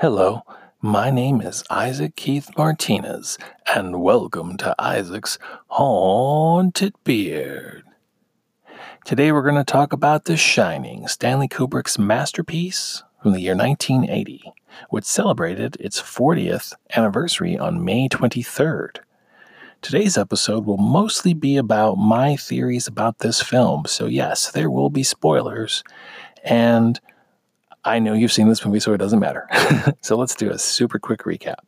Hello, my name is Isaac Keith Martinez, and welcome to Isaac's Haunted Beard. Today we're going to talk about The Shining, Stanley Kubrick's masterpiece from the year 1980, which celebrated its 40th anniversary on May 23rd. Today's episode will mostly be about my theories about this film, so yes, there will be spoilers, and I know you've seen this movie, so it doesn't matter. so let's do a super quick recap.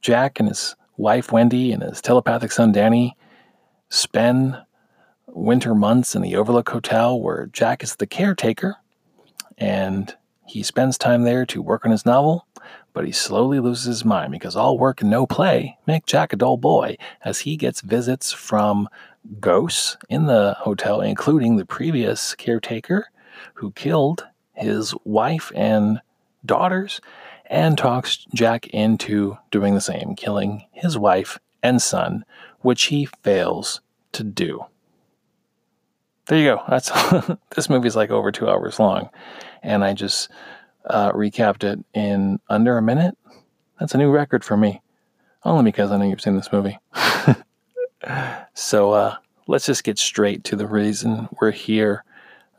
Jack and his wife Wendy and his telepathic son Danny spend winter months in the Overlook Hotel where Jack is the caretaker and he spends time there to work on his novel, but he slowly loses his mind because all work and no play make Jack a dull boy as he gets visits from ghosts in the hotel, including the previous caretaker who killed his wife and daughters and talks Jack into doing the same, killing his wife and son, which he fails to do. There you go. That's this movie's like over two hours long, and I just uh, recapped it in under a minute. That's a new record for me, only because I know you've seen this movie. so uh, let's just get straight to the reason we're here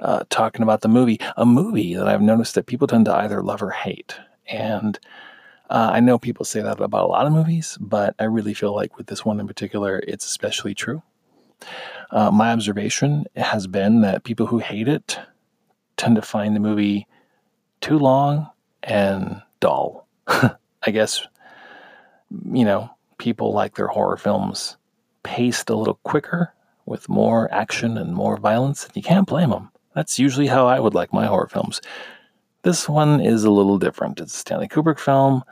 uh, talking about the movie, a movie that I've noticed that people tend to either love or hate. And uh, I know people say that about a lot of movies, but I really feel like with this one in particular, it's especially true. Uh, my observation has been that people who hate it tend to find the movie too long and dull. I guess, you know, people like their horror films paced a little quicker with more action and more violence. And you can't blame them. That's usually how I would like my horror films. This one is a little different. It's a Stanley Kubrick film.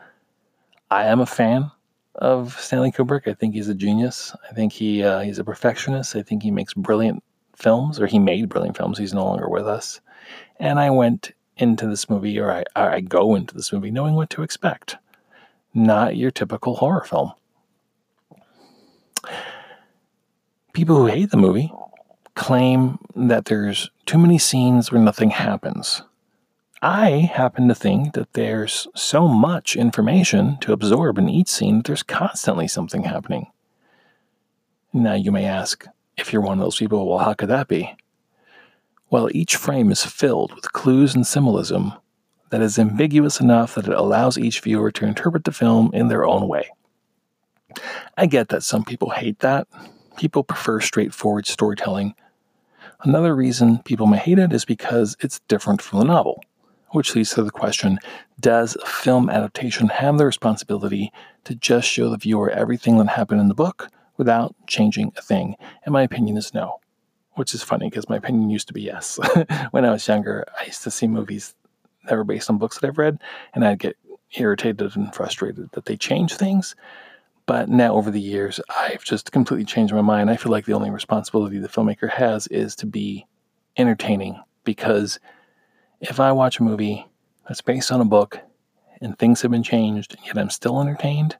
I am a fan of Stanley Kubrick. I think he's a genius. I think he uh, he's a perfectionist. I think he makes brilliant films, or he made brilliant films. He's no longer with us. And I went into this movie, or I, I go into this movie knowing what to expect. Not your typical horror film. People who hate the movie claim that there's too many scenes where nothing happens. I happen to think that there's so much information to absorb in each scene that there's constantly something happening. Now, you may ask, if you're one of those people, well, how could that be? Well, each frame is filled with clues and symbolism that is ambiguous enough that it allows each viewer to interpret the film in their own way. I get that some people hate that, people prefer straightforward storytelling. Another reason people may hate it is because it's different from the novel, which leads to the question Does a film adaptation have the responsibility to just show the viewer everything that happened in the book without changing a thing? And my opinion is no, which is funny because my opinion used to be yes. when I was younger, I used to see movies that were based on books that I've read, and I'd get irritated and frustrated that they change things. But now, over the years, I've just completely changed my mind. I feel like the only responsibility the filmmaker has is to be entertaining. Because if I watch a movie that's based on a book and things have been changed, and yet I'm still entertained,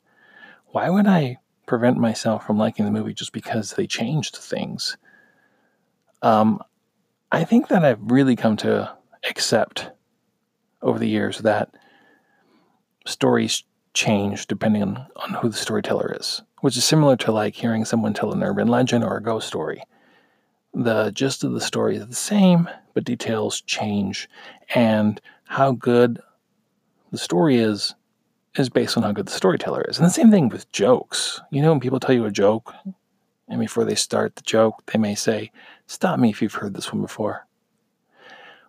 why would I prevent myself from liking the movie just because they changed things? Um, I think that I've really come to accept over the years that stories change depending on, on who the storyteller is, which is similar to like hearing someone tell an urban legend or a ghost story. The gist of the story is the same, but details change, and how good the story is is based on how good the storyteller is. And the same thing with jokes. You know, when people tell you a joke, and before they start the joke, they may say, Stop me if you've heard this one before.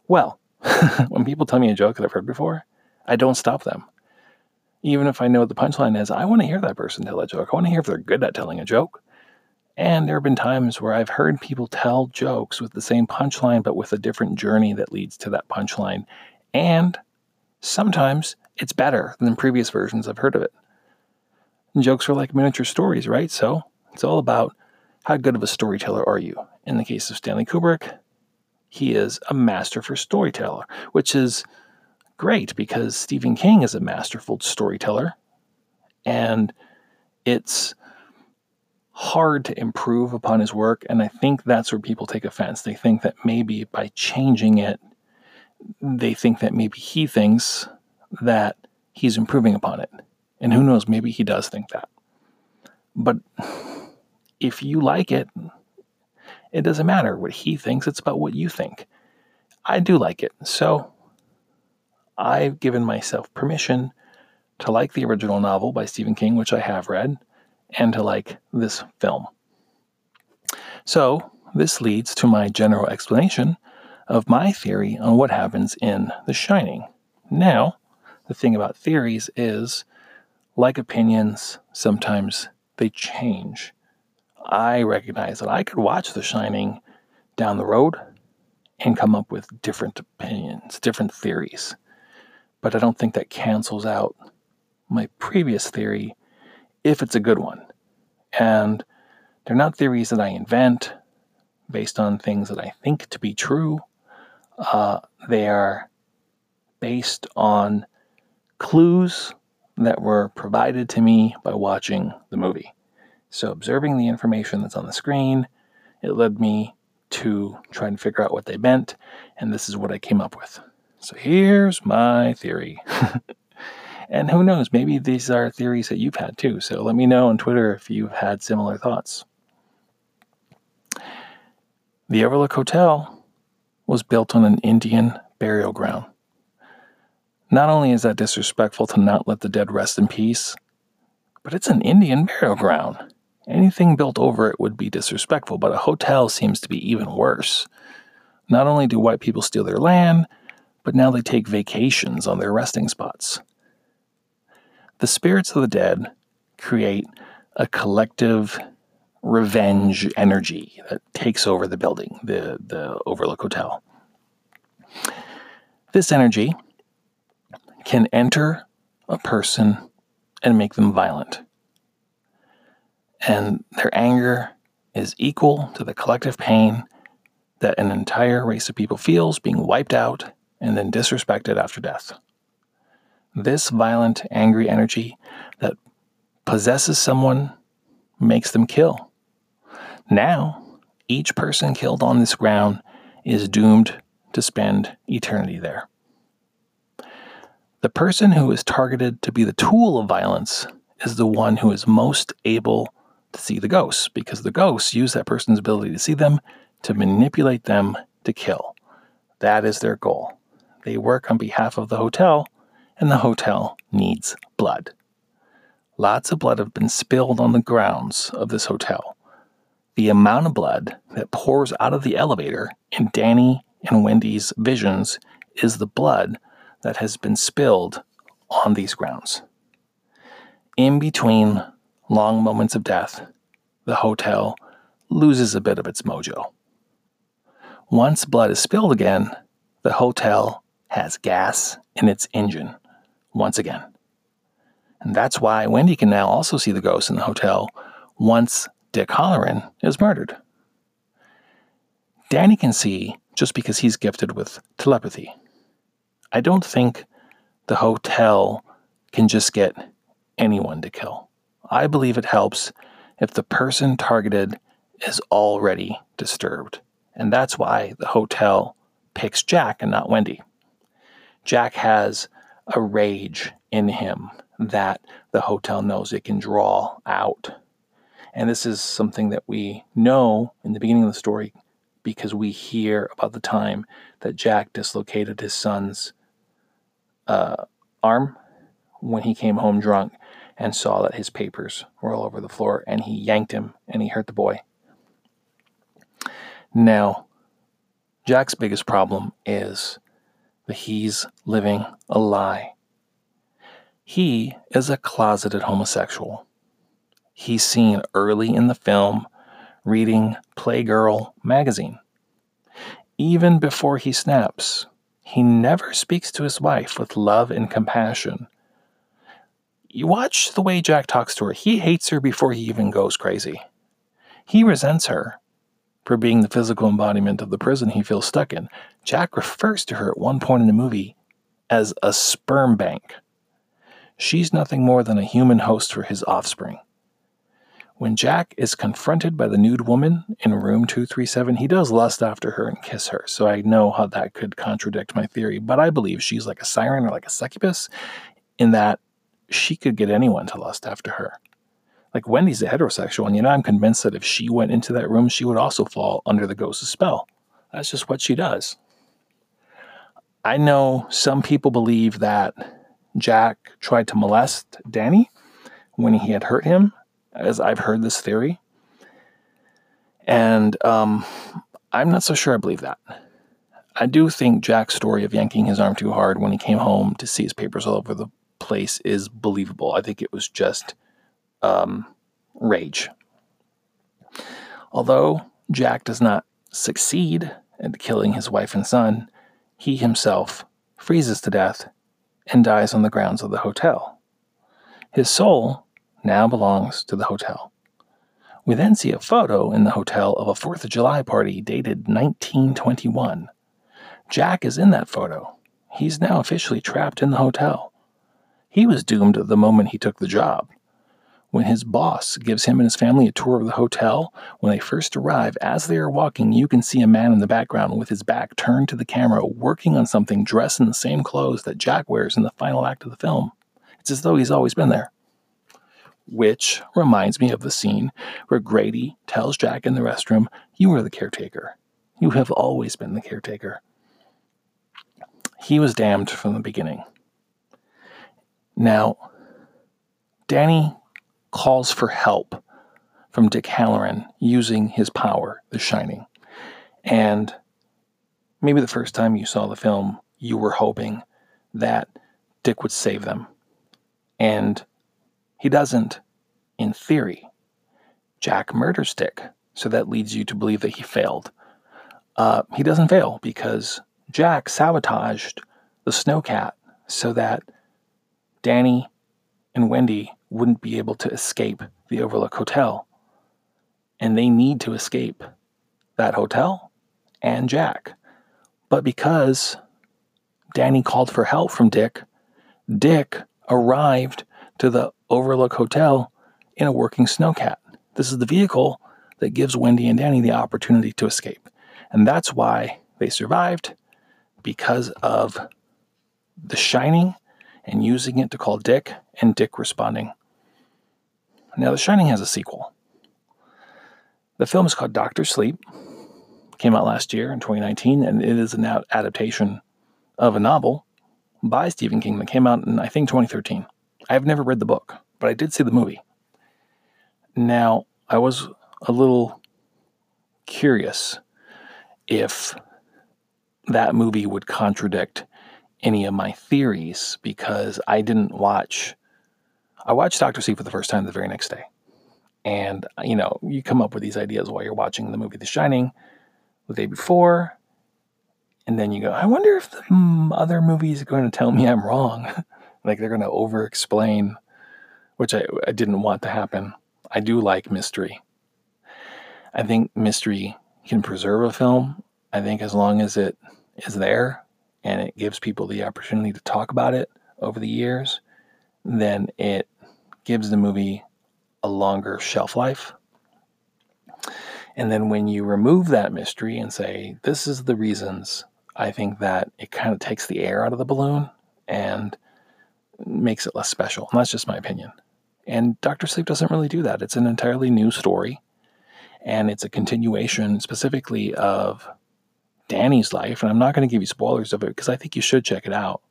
Well, when people tell me a joke that I've heard before, I don't stop them even if I know what the punchline is, I want to hear that person tell a joke. I want to hear if they're good at telling a joke. And there have been times where I've heard people tell jokes with the same punchline, but with a different journey that leads to that punchline. And sometimes it's better than previous versions I've heard of it. And jokes are like miniature stories, right? So it's all about how good of a storyteller are you. In the case of Stanley Kubrick, he is a master for storyteller, which is great because Stephen King is a masterful storyteller and it's hard to improve upon his work. And I think that's where people take offense. They think that maybe by changing it, they think that maybe he thinks that he's improving upon it. And who knows, maybe he does think that. But if you like it, it doesn't matter what he thinks, it's about what you think. I do like it. So I've given myself permission to like the original novel by Stephen King, which I have read, and to like this film. So this leads to my general explanation of my theory on what happens in The Shining. Now, the thing about theories is, like opinions, sometimes they change. I recognize that I could watch The Shining down the road and come up with different opinions, different theories. But I don't think that cancels out my previous theory if it's a good one. And they're not theories that I invent based on things that I think to be true. Uh, they are based on clues that were provided to me by watching the movie. So, observing the information that's on the screen, it led me to try and figure out what they meant, and this is what I came up with. So, here's my theory. and who knows, maybe these are theories that you've had too. So, let me know on Twitter if you've had similar thoughts. The Overlook Hotel was built on an Indian burial ground. Not only is that disrespectful to not let the dead rest in peace, but it's an Indian burial ground. Anything built over it would be disrespectful, but a hotel seems to be even worse. Not only do white people steal their land, but now they take vacations on their resting spots. The spirits of the dead create a collective revenge energy that takes over the building, the, the Overlook Hotel. This energy can enter a person and make them violent and their anger is equal to the collective pain that an entire race of people feels being wiped out and then disrespected after death. This violent, angry energy that possesses someone makes them kill. Now, each person killed on this ground is doomed to spend eternity there. The person who is targeted to be the tool of violence is the one who is most able to see the ghosts because the ghosts use that person's ability to see them to manipulate them to kill. That is their goal. They work on behalf of the hotel, and the hotel needs blood. Lots of blood have been spilled on the grounds of this hotel. The amount of blood that pours out of the elevator in Danny and Wendy's visions is the blood that has been spilled on these grounds. In between long moments of death, the hotel loses a bit of its mojo. Once blood is spilled again, the hotel has gas in its engine once again. And that's why Wendy can now also see the ghost in the hotel once Dick Hallorann is murdered. Danny can see just because he's gifted with telepathy. I don't think the hotel can just get anyone to kill. I believe it helps if the person targeted is already disturbed. And that's why the hotel picks Jack and not Wendy. Jack has a rage in him that the hotel knows it can draw out. And this is something that we know in the beginning of the story because we hear about the time that Jack dislocated his son's uh, arm when he came home drunk and saw that his papers were all over the floor, and he yanked him and he hurt the boy. Now, Jack's biggest problem is that he's living a lie. He is a closeted homosexual. He's seen early in the film reading Playgirl magazine. Even before he snaps, he never speaks to his wife with love and compassion you watch the way Jack talks to her. He hates her before he even goes crazy. He resents her for being the physical embodiment of the prison he feels stuck in. Jack refers to her at one point in the movie as a sperm bank. She's nothing more than a human host for his offspring. When Jack is confronted by the nude woman in room 237, he does lust after her and kiss her. So I know how that could contradict my theory, but I believe she's like a siren or like a succubus in that she could get anyone to lust after her. Like Wendy's a heterosexual, and you know, I'm convinced that if she went into that room, she would also fall under the ghost's spell. That's just what she does. I know some people believe that Jack tried to molest Danny when he had hurt him, as I've heard this theory. And um, I'm not so sure I believe that. I do think Jack's story of yanking his arm too hard when he came home to see his papers all over the place is believable. I think it was just um, rage. Although Jack does not succeed at killing his wife and son, he himself freezes to death and dies on the grounds of the hotel. His soul now belongs to the hotel. We then see a photo in the hotel of a 4th of July party dated 1921. Jack is in that photo. He's now officially trapped in the hotel. He was doomed the moment he took the job. When his boss gives him and his family a tour of the hotel, when they first arrive, as they are walking, you can see a man in the background with his back turned to the camera, working on something dressed in the same clothes that Jack wears in the final act of the film. It's as though he's always been there. Which reminds me of the scene where Grady tells Jack in the restroom, You are the caretaker. You have always been the caretaker. He was damned from the beginning. Now, Danny calls for help from Dick Hallorann using his power, The Shining. And maybe the first time you saw the film, you were hoping that Dick would save them. And he doesn't, in theory. Jack murders Dick, so that leads you to believe that he failed. Uh, he doesn't fail because Jack sabotaged the snowcat so that Danny and Wendy wouldn't be able to escape the Overlook Hotel. And they need to escape that hotel and Jack. But because Danny called for help from Dick, Dick arrived to the Overlook Hotel in a working snowcat. This is the vehicle that gives Wendy and Danny the opportunity to escape. And that's why they survived because of the shining and using it to call Dick and Dick responding. Now, The Shining has a sequel. The film is called Doctor Sleep. Came out last year in 2019, and it is an adaptation of a novel by Stephen King that came out in, I think, 2013. I have never read the book, but I did see the movie. Now, I was a little curious if that movie would contradict any of my theories because I didn't watch I watched Doctor Sleep for the first time the very next day. And, you know, you come up with these ideas while you're watching the movie The Shining the day before. And then you go, I wonder if the other movies are going to tell me I'm wrong. like they're going to over explain, which I, I didn't want to happen. I do like mystery. I think mystery can preserve a film. I think as long as it is there and it gives people the opportunity to talk about it over the years, then it gives the movie a longer shelf life. And then when you remove that mystery and say, this is the reasons, I think that it kind of takes the air out of the balloon and makes it less special. And that's just my opinion. And Doctor Sleep doesn't really do that. It's an entirely new story. And it's a continuation specifically of Danny's life. And I'm not going to give you spoilers of it because I think you should check it out.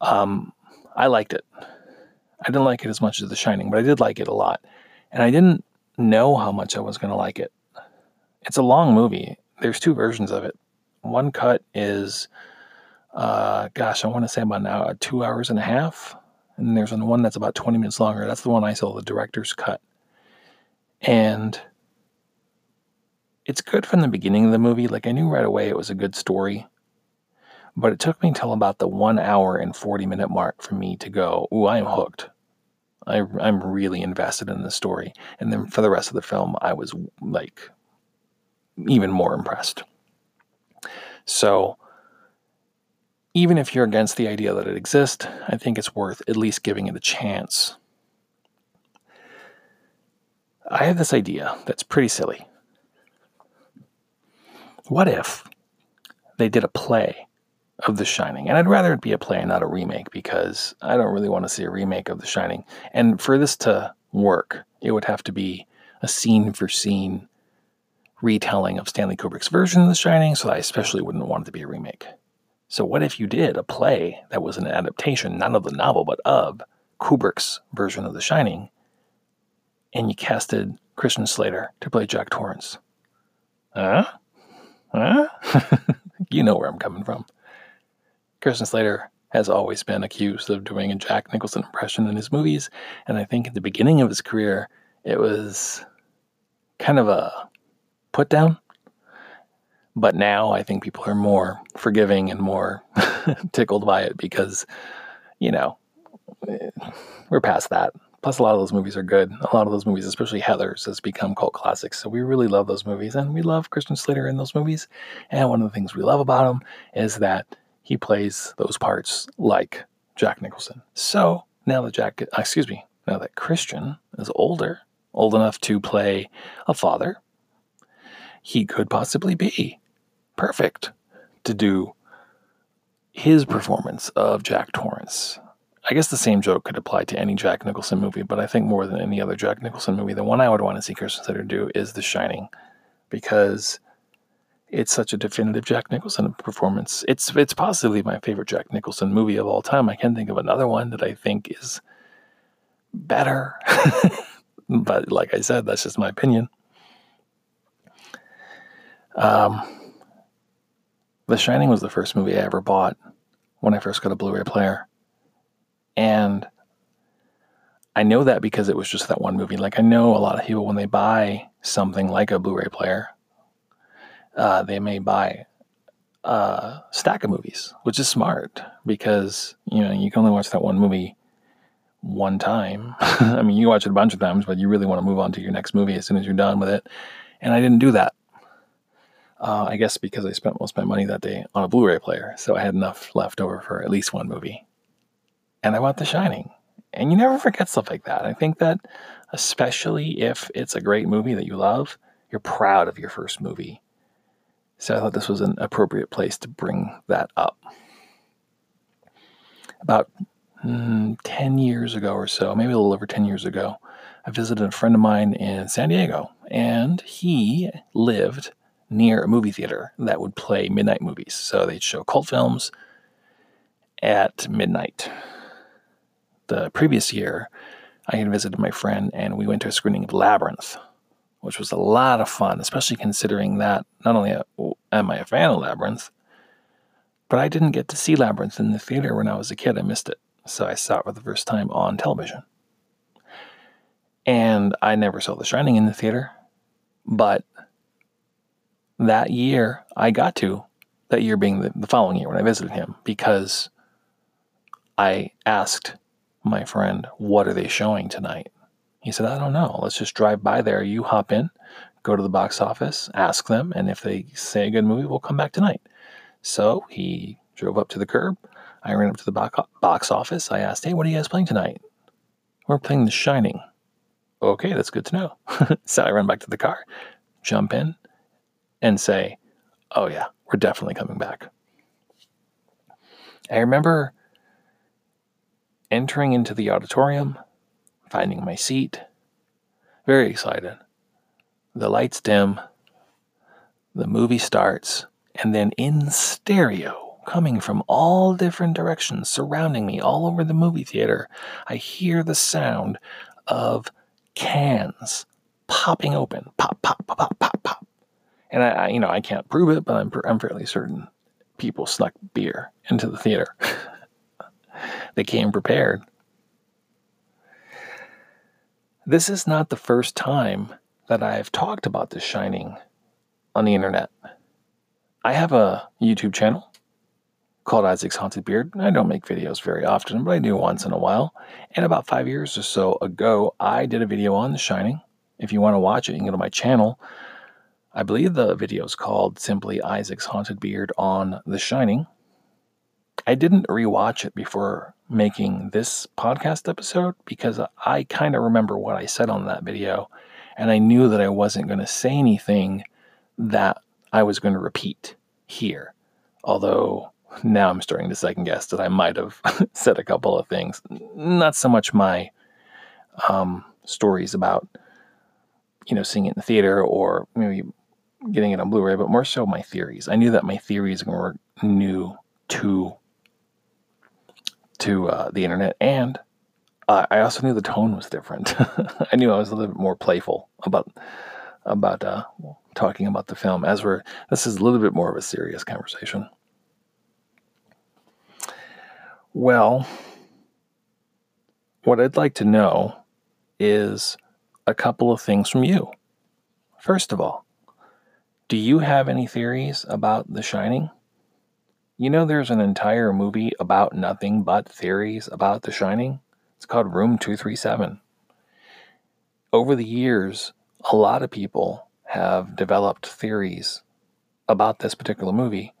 Um, I liked it. I didn't like it as much as The Shining, but I did like it a lot. And I didn't know how much I was going to like it. It's a long movie. There's two versions of it. One cut is, uh, gosh, I want to say about now two hours and a half. And there's one that's about 20 minutes longer. That's the one I saw, the director's cut. And it's good from the beginning of the movie. Like I knew right away it was a good story. But it took me until about the one hour and 40 minute mark for me to go, ooh, I am hooked. I, I'm really invested in the story. And then for the rest of the film, I was like even more impressed. So, even if you're against the idea that it exists, I think it's worth at least giving it a chance. I have this idea that's pretty silly. What if they did a play of The Shining. And I'd rather it be a play not a remake because I don't really want to see a remake of The Shining. And for this to work, it would have to be a scene for scene retelling of Stanley Kubrick's version of The Shining, so I especially wouldn't want it to be a remake. So, what if you did a play that was an adaptation, not of the novel, but of Kubrick's version of The Shining, and you casted Christian Slater to play Jack Torrance? Huh? Huh? you know where I'm coming from. Christian Slater has always been accused of doing a Jack Nicholson impression in his movies, and I think at the beginning of his career, it was kind of a put down. But now I think people are more forgiving and more tickled by it because, you know, eh, we're past that. Plus, a lot of those movies are good. A lot of those movies, especially Heathers, has become cult classics. So we really love those movies, and we love Christian Slater in those movies. And one of the things we love about him is that he plays those parts like Jack Nicholson. So now that Jack, uh, excuse me, now that Christian is older, old enough to play a father, he could possibly be perfect to do his performance of Jack Torrance. I guess the same joke could apply to any Jack Nicholson movie, but I think more than any other Jack Nicholson movie, the one I would want to see Christian Slater do is The Shining, because it's such a definitive Jack Nicholson performance. It's it's possibly my favorite Jack Nicholson movie of all time. I can't think of another one that I think is better. but like I said, that's just my opinion. Um, the Shining was the first movie I ever bought when I first got a Blu ray player. And I know that because it was just that one movie. Like, I know a lot of people, when they buy something like a Blu ray player, uh, they may buy a stack of movies, which is smart because, you know, you can only watch that one movie one time. I mean, you watch it a bunch of times, but you really want to move on to your next movie as soon as you're done with it. And I didn't do that. Uh, I guess because I spent most of my money that day on a Blu ray player, so I had enough left over for at least one movie. And I bought The Shining. And you never forget stuff like that. I think that, especially if it's a great movie that you love, you're proud of your first movie. So I thought this was an appropriate place to bring that up. About mm, 10 years ago or so, maybe a little over 10 years ago, I visited a friend of mine in San Diego, and he lived near a movie theater that would play midnight movies. So they'd show cult films at midnight. The previous year, I had visited my friend and we went to a screening of Labyrinth, which was a lot of fun, especially considering that not only am I a fan of Labyrinth, but I didn't get to see Labyrinth in the theater when I was a kid. I missed it. So I saw it for the first time on television. And I never saw The Shining in the theater, but that year I got to, that year being the, the following year when I visited him, because I asked my friend, What are they showing tonight? He said, I don't know. Let's just drive by there. You hop in, go to the box office, ask them, and if they say a good movie, we'll come back tonight. So he drove up to the curb. I ran up to the box office. I asked, Hey, what are you guys playing tonight? We're playing The Shining. Okay, that's good to know. so I run back to the car, jump in, and say, oh, yeah, we're definitely coming back. I remember entering into the auditorium, finding my seat, very excited. The lights dim, the movie starts, and then in stereo, coming from all different directions, surrounding me all over the movie theater, I hear the sound of cans popping open. Pop, pop, pop, pop, pop, pop. And I, I, you know, I can't prove it, but I'm, I'm fairly certain people snuck beer into the theater. they came prepared. This is not the first time that I've talked about The Shining on the internet. I have a YouTube channel called Isaac's Haunted Beard. I don't make videos very often, but I do once in a while. And about five years or so ago, I did a video on The Shining. If you want to watch it, you can go to my channel. I believe the video is called simply Isaac's Haunted Beard on The Shining. I didn't rewatch it before making this podcast episode because I kind of remember what I said on that video, and I knew that I wasn't going to say anything that I was going to repeat here. Although now I'm starting to second guess that I might have said a couple of things. Not so much my um, stories about, you know, seeing it in the theater or maybe getting it on Blu-ray, but more so my theories. I knew that my theories were new to to uh, the internet, and uh, I also knew the tone was different. I knew I was a little bit more playful about about uh, talking about the film as we're this is a little bit more of a serious conversation. Well, what I'd like to know is a couple of things from you. First of all, do you have any theories about The Shining? You know, there's an entire movie about nothing but theories about The Shining. It's called Room 237. Over the years, a lot of people have developed theories about this particular movie,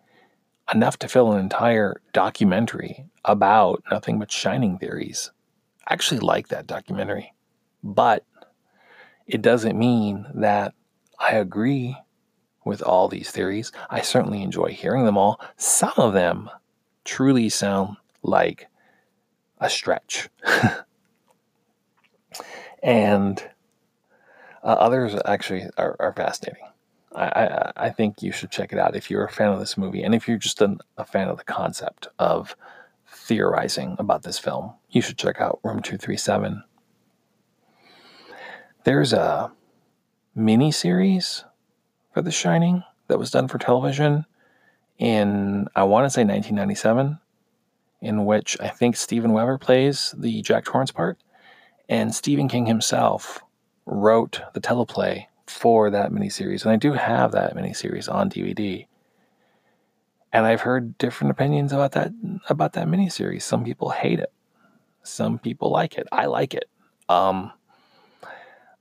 enough to fill an entire documentary about nothing but Shining theories. I actually like that documentary, but it doesn't mean that I agree with all these theories. I certainly enjoy hearing them all. Some of them truly sound like a stretch. and uh, others actually are, are fascinating. I, I, I, think you should check it out if you're a fan of this movie and if you're just an, a fan of the concept of theorizing about this film. You should check out Room 237. There's a mini series for The Shining that was done for television in, I want to say 1997, in which I think Steven Weber plays the Jack Torrance part. And Stephen King himself wrote the teleplay for that miniseries. And I do have that miniseries on DVD. And I've heard different opinions about that about that miniseries. Some people hate it. Some people like it. I like it. Um,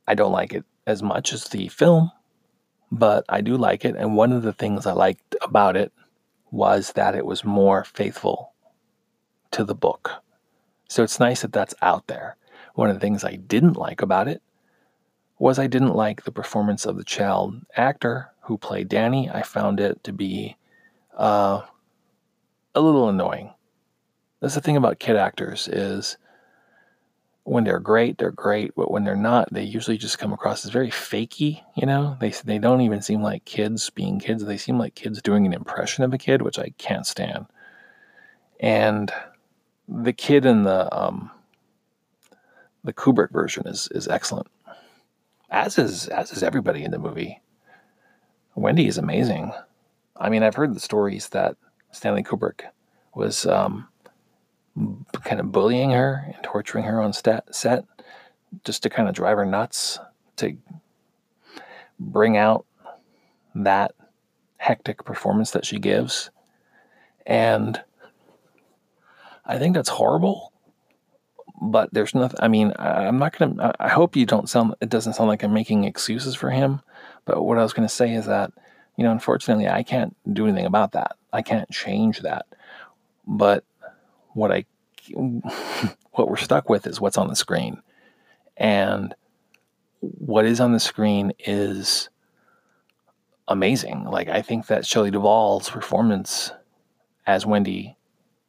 I don't like it as much as the film, but I do like it. And one of the things I liked about it was that it was more faithful to the book. So it's nice that that's out there. One of the things I didn't like about it was I didn't like the performance of the child actor who played Danny. I found it to be uh, a little annoying. That's the thing about kid actors is when they're great, they're great, but when they're not, they usually just come across as very fakey. You know, they they don't even seem like kids being kids. They seem like kids doing an impression of a kid, which I can't stand. And the kid in the um, the Kubrick version is is excellent, as is as is everybody in the movie. Wendy is amazing. I mean, I've heard the stories that Stanley Kubrick was um, kind of bullying her and torturing her on stat, set just to kind of drive her nuts to bring out that hectic performance that she gives. And I think that's horrible. But there's nothing, I mean, I'm not going to, I hope you don't sound, it doesn't sound like I'm making excuses for him. But what I was going to say is that, you know, unfortunately, I can't do anything about that. I can't change that. But what I what we're stuck with is what's on the screen. And what is on the screen is amazing. Like I think that Shelley Duvall's performance as Wendy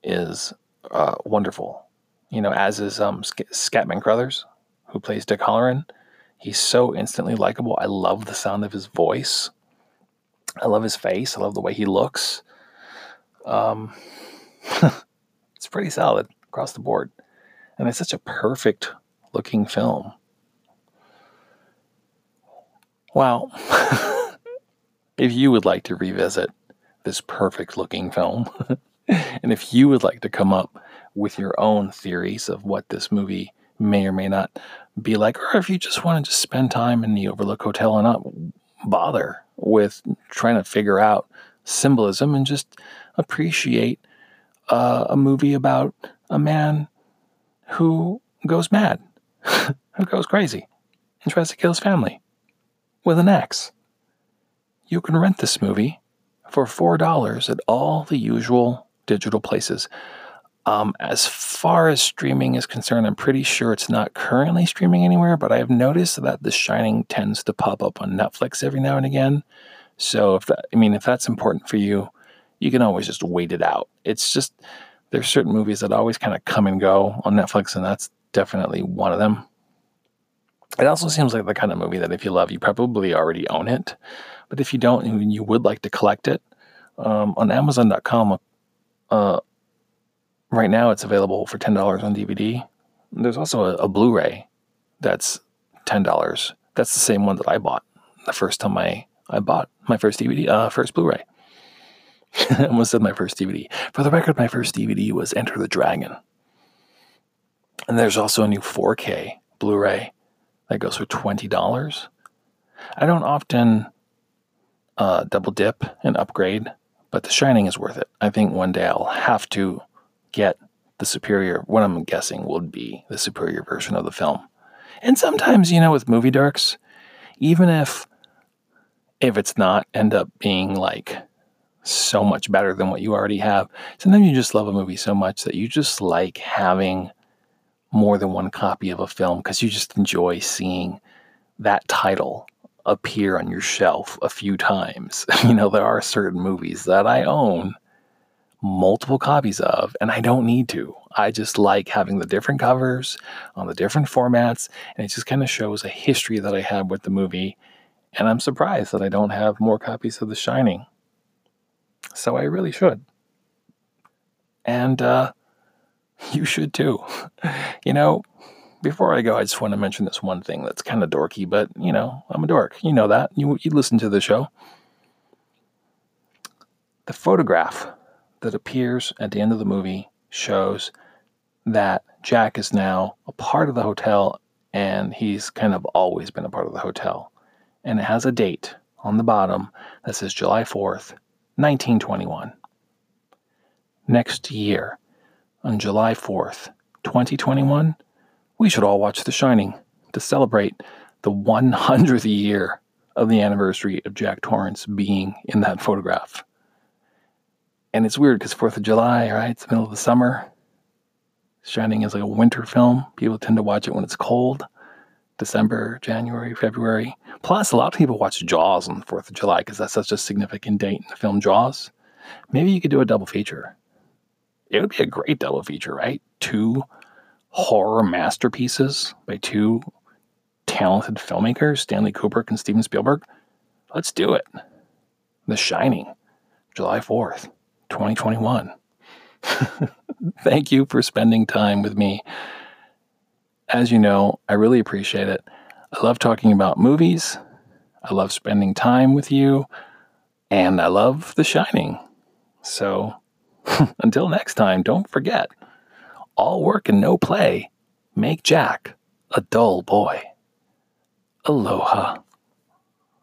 is uh, wonderful. You know, as is um, Scatman Crothers, who plays Dick Hallorann. He's so instantly likable. I love the sound of his voice. I love his face. I love the way he looks. Um, it's pretty solid across the board. And it's such a perfect looking film. Well, if you would like to revisit this perfect looking film, and if you would like to come up with your own theories of what this movie may or may not be like, or if you just want to just spend time in the Overlook Hotel and not bother with trying to figure out symbolism and just appreciate uh, a movie about a man who goes mad, who goes crazy, and tries to kill his family with an axe. You can rent this movie for $4 at all the usual digital places. Um, as far as streaming is concerned, I'm pretty sure it's not currently streaming anywhere, but I've noticed that The Shining tends to pop up on Netflix every now and again. So if that, I mean, if that's important for you, you can always just wait it out. It's just there's certain movies that always kind of come and go on Netflix, and that's definitely one of them. It also seems like the kind of movie that if you love, you probably already own it. But if you don't and you would like to collect it, um, on Amazon.com, uh, right now it's available for $10 on DVD. There's also a, a Blu ray that's $10. That's the same one that I bought the first time I, I bought my first DVD, uh, first Blu ray. I almost said my first DVD. For the record, my first DVD was Enter the Dragon. And there's also a new 4K Blu ray that goes for $20. I don't often uh, double dip and upgrade, but The Shining is worth it. I think one day I'll have to get the superior, what I'm guessing would be the superior version of the film. And sometimes, you know, with movie darks, even if if it's not end up being like so much better than what you already have. Sometimes you just love a movie so much that you just like having more than one copy of a film because you just enjoy seeing that title appear on your shelf a few times. you know, there are certain movies that I own multiple copies of, and I don't need to. I just like having the different covers on the different formats, and it just kind of shows a history that I have with the movie. And I'm surprised that I don't have more copies of The Shining. So I really should. And uh, you should too. You know, before I go, I just want to mention this one thing that's kind of dorky, but you know, I'm a dork. You know that. You, you listen to the show. The photograph that appears at the end of the movie shows that Jack is now a part of the hotel and he's kind of always been a part of the hotel. And it has a date on the bottom that says July 4th, 1921. Next year, on July 4th, 2021, we should all watch The Shining to celebrate the 100th year of the anniversary of Jack Torrance being in that photograph. And it's weird because 4th of July, right? It's the middle of the summer. Shining is like a winter film. People tend to watch it when it's cold. December, January, February. Plus, a lot of people watch Jaws on the 4th of July because that's such a significant date in the film Jaws. Maybe you could do a double feature. It would be a great double feature, right? Two horror masterpieces by two talented filmmakers, Stanley Kubrick and Steven Spielberg. Let's do it. The Shining, July 4th, 2021. Thank you for spending time with me as you know, I really appreciate it. I love talking about movies. I love spending time with you. And I love The Shining. So until next time, don't forget all work and no play make Jack a dull boy. Aloha.